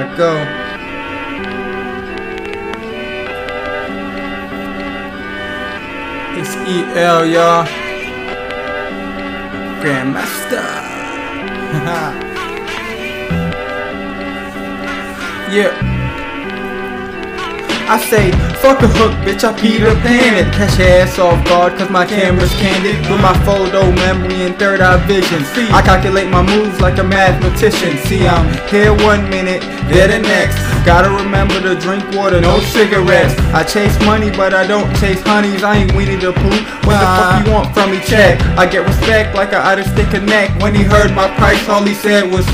it go. It's EL, y'all. Grandmaster. yeah. I say, fuck a hook, bitch, I Peter Pan it. Catch your ass off guard, cause my camera's candid. With my photo memory and third eye vision. See, I calculate my moves like a mathematician. See, I'm here one minute, there the next. Gotta remember to drink water, no cigarettes. I chase money, but I don't chase honeys. I ain't Winnie the Pooh. What the fuck you want from me? Check. I get respect like I ought to stick a neck. When he heard my price, all he said was.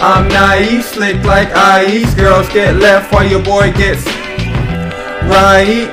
I'm naive, slick like ice. Girls get left while your boy gets right.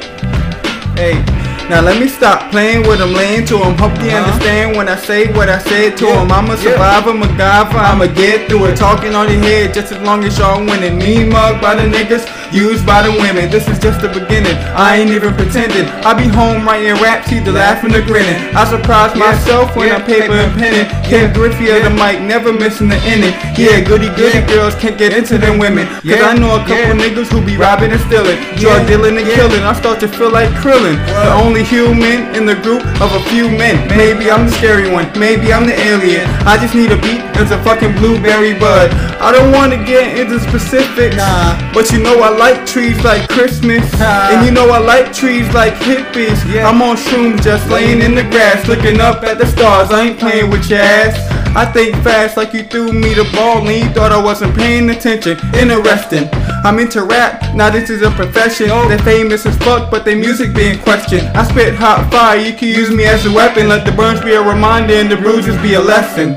Hey. Now let me stop playing with him, laying to him. Hope you uh-huh. understand when I say what I said to yeah. him. I'm a survivor, yeah. MacGyver, I'ma get through it. Talking on your head just as long as y'all winning. Me mugged by the niggas, used by the women. This is just the beginning. I ain't even pretending. I be home writing raps, either laughing or grinning. I surprise yeah. myself when I'm paper and penning. Ken Griffey of the mic, never missing the inning. Yeah, goody goody girls can't get into them women. Cause I know a couple niggas who be robbing and stealing, drug dealing and killing. I start to feel like Krillin. The only only human in the group of a few men. Maybe I'm the scary one, maybe I'm the alien. I just need a beat as a fucking blueberry bud. I don't want to get into specifics, nah. but you know I like trees like Christmas, nah. and you know I like trees like hippies. Yeah. I'm on shrooms just laying in the grass, looking up at the stars. I ain't playing with your ass. I think fast like you threw me the ball and you thought I wasn't paying attention. Interesting. I'm into rap, now this is a profession. They're famous as fuck, but their music being questioned. I spit hot fire, you can use me as a weapon. Let the burns be a reminder and the bruises be a lesson.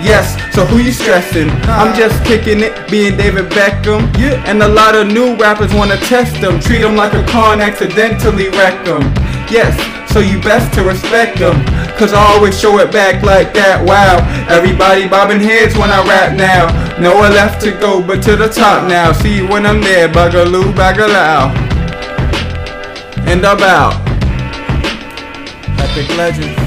Yes, so who you stressing? I'm just kicking it, being David Beckham. Yeah. And a lot of new rappers wanna test them, treat them like a car and accidentally wreck them. Yes, so you best to respect them. Cause I always show it back like that, wow. Everybody bobbing heads when I rap now. Nowhere left to go but to the top now. See you when I'm there, bugaloo, bagalow. And I'm out. Epic legend.